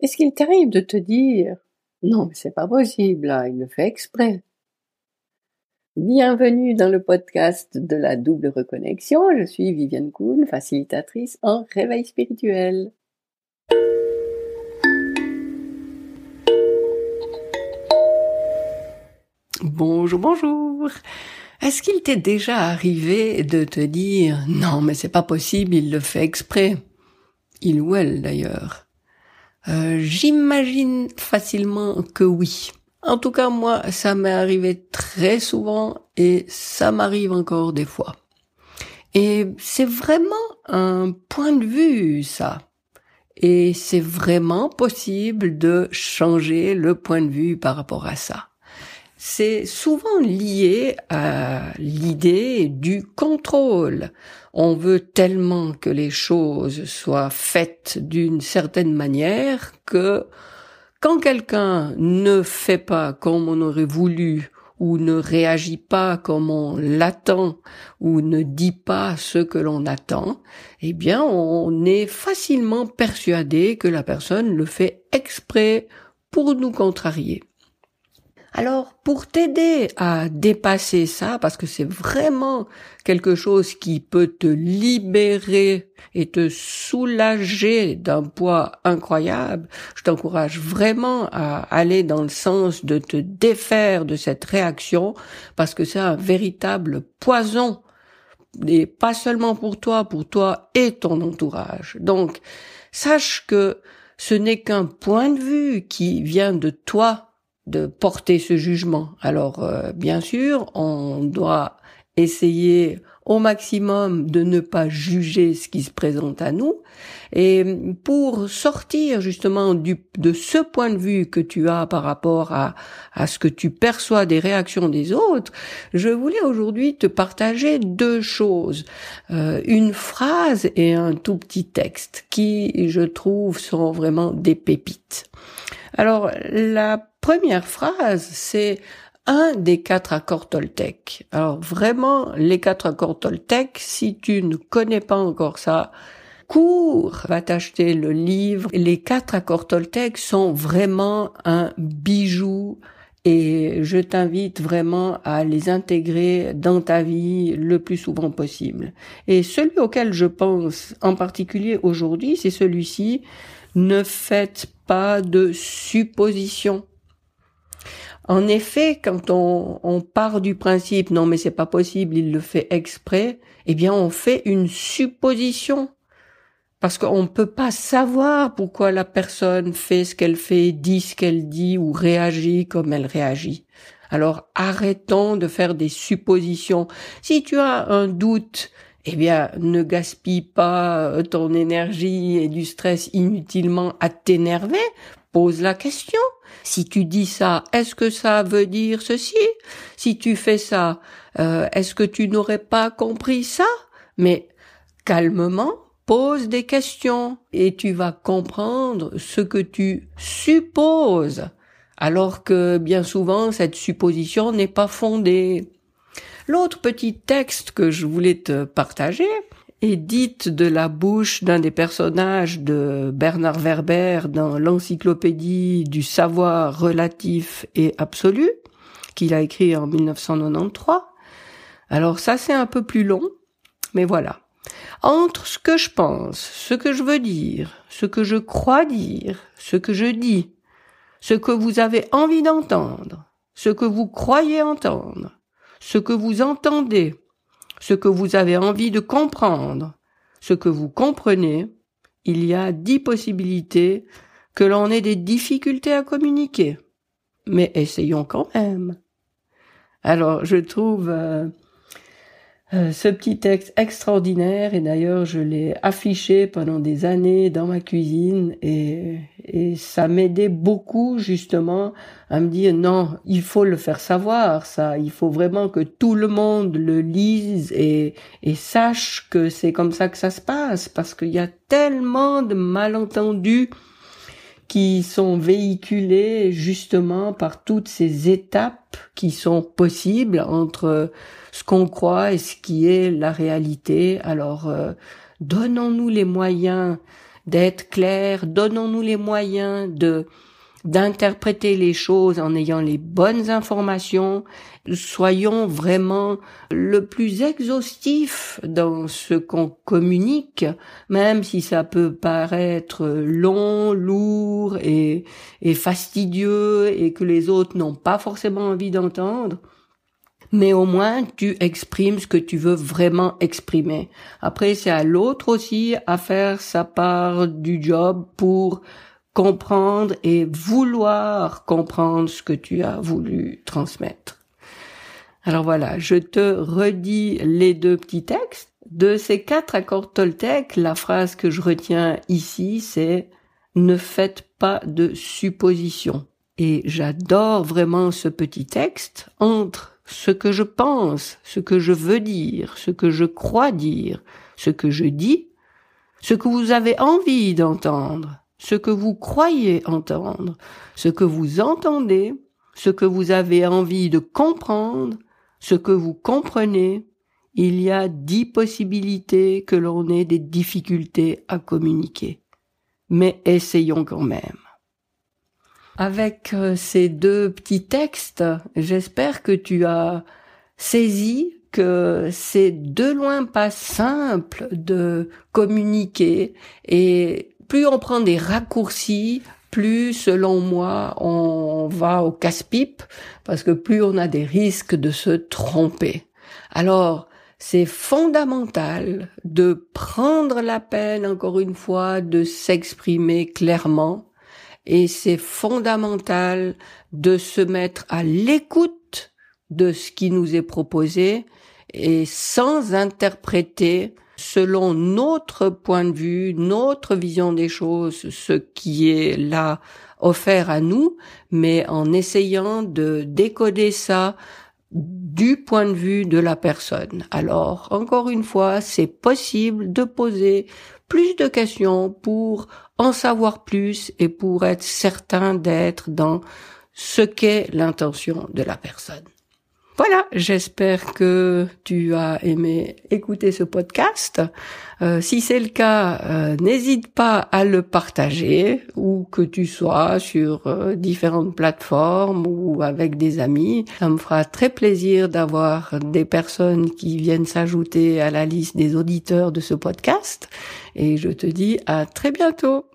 Est-ce qu'il t'arrive de te dire non, mais c'est pas possible, il le fait exprès. Bienvenue dans le podcast de la double reconnexion. Je suis Viviane Kuhn, facilitatrice en réveil spirituel. Bonjour, bonjour. Est-ce qu'il t'est déjà arrivé de te dire non, mais c'est pas possible, il le fait exprès? Il ou elle d'ailleurs. Euh, j'imagine facilement que oui. En tout cas, moi, ça m'est arrivé très souvent et ça m'arrive encore des fois. Et c'est vraiment un point de vue, ça. Et c'est vraiment possible de changer le point de vue par rapport à ça c'est souvent lié à l'idée du contrôle. On veut tellement que les choses soient faites d'une certaine manière que quand quelqu'un ne fait pas comme on aurait voulu ou ne réagit pas comme on l'attend ou ne dit pas ce que l'on attend, eh bien on est facilement persuadé que la personne le fait exprès pour nous contrarier. Alors, pour t'aider à dépasser ça, parce que c'est vraiment quelque chose qui peut te libérer et te soulager d'un poids incroyable, je t'encourage vraiment à aller dans le sens de te défaire de cette réaction, parce que c'est un véritable poison, et pas seulement pour toi, pour toi et ton entourage. Donc, sache que ce n'est qu'un point de vue qui vient de toi de porter ce jugement. Alors euh, bien sûr, on doit essayer au maximum de ne pas juger ce qui se présente à nous. Et pour sortir justement du, de ce point de vue que tu as par rapport à, à ce que tu perçois des réactions des autres, je voulais aujourd'hui te partager deux choses. Euh, une phrase et un tout petit texte qui, je trouve, sont vraiment des pépites. Alors, la première phrase, c'est un des quatre accords Toltec. Alors vraiment, les quatre accords Toltec, si tu ne connais pas encore ça, cours, va t'acheter le livre. Les quatre accords Toltec sont vraiment un bijou et je t'invite vraiment à les intégrer dans ta vie le plus souvent possible. Et celui auquel je pense en particulier aujourd'hui, c'est celui-ci. Ne faites pas de suppositions. En effet, quand on, on, part du principe non mais c'est pas possible, il le fait exprès, eh bien on fait une supposition. Parce qu'on ne peut pas savoir pourquoi la personne fait ce qu'elle fait, dit ce qu'elle dit ou réagit comme elle réagit. Alors arrêtons de faire des suppositions. Si tu as un doute, eh bien ne gaspille pas ton énergie et du stress inutilement à t'énerver pose la question. Si tu dis ça, est-ce que ça veut dire ceci? Si tu fais ça, euh, est-ce que tu n'aurais pas compris ça? Mais calmement, pose des questions et tu vas comprendre ce que tu supposes, alors que bien souvent cette supposition n'est pas fondée. L'autre petit texte que je voulais te partager, est dite de la bouche d'un des personnages de Bernard Werber dans l'encyclopédie du savoir relatif et absolu, qu'il a écrit en 1993. Alors ça c'est un peu plus long, mais voilà. Entre ce que je pense, ce que je veux dire, ce que je crois dire, ce que je dis, ce que vous avez envie d'entendre, ce que vous croyez entendre, ce que vous entendez, ce que vous avez envie de comprendre, ce que vous comprenez, il y a dix possibilités que l'on ait des difficultés à communiquer. Mais essayons quand même. Alors, je trouve euh, euh, ce petit texte extraordinaire et d'ailleurs je l'ai affiché pendant des années dans ma cuisine et, et ça m'aidait beaucoup justement à me dire non il faut le faire savoir ça il faut vraiment que tout le monde le lise et, sache que c'est comme ça que ça se passe parce qu'il y a tellement de malentendus qui sont véhiculés justement par toutes ces étapes qui sont possibles entre ce qu'on croit et ce qui est la réalité. Alors, euh, donnons-nous les moyens d'être clair, donnons-nous les moyens de d'interpréter les choses en ayant les bonnes informations, soyons vraiment le plus exhaustif dans ce qu'on communique, même si ça peut paraître long, lourd et, et fastidieux et que les autres n'ont pas forcément envie d'entendre mais au moins tu exprimes ce que tu veux vraiment exprimer. Après, c'est à l'autre aussi à faire sa part du job pour comprendre et vouloir comprendre ce que tu as voulu transmettre. Alors voilà, je te redis les deux petits textes. De ces quatre accords Toltec, la phrase que je retiens ici, c'est ne faites pas de suppositions. Et j'adore vraiment ce petit texte entre ce que je pense, ce que je veux dire, ce que je crois dire, ce que je dis, ce que vous avez envie d'entendre, ce que vous croyez entendre, ce que vous entendez, ce que vous avez envie de comprendre, ce que vous comprenez, il y a dix possibilités que l'on ait des difficultés à communiquer. Mais essayons quand même. Avec euh, ces deux petits textes, j'espère que tu as saisi que c'est de loin pas simple de communiquer et plus on prend des raccourcis, plus, selon moi, on va au casse-pipe parce que plus on a des risques de se tromper. Alors, c'est fondamental de prendre la peine, encore une fois, de s'exprimer clairement et c'est fondamental de se mettre à l'écoute de ce qui nous est proposé et sans interpréter selon notre point de vue, notre vision des choses, ce qui est là offert à nous, mais en essayant de décoder ça du point de vue de la personne. Alors, encore une fois, c'est possible de poser plus de questions pour en savoir plus et pour être certain d'être dans ce qu'est l'intention de la personne. Voilà, j'espère que tu as aimé écouter ce podcast. Euh, si c'est le cas, euh, n'hésite pas à le partager, ou que tu sois sur euh, différentes plateformes ou avec des amis. Ça me fera très plaisir d'avoir des personnes qui viennent s'ajouter à la liste des auditeurs de ce podcast. Et je te dis à très bientôt.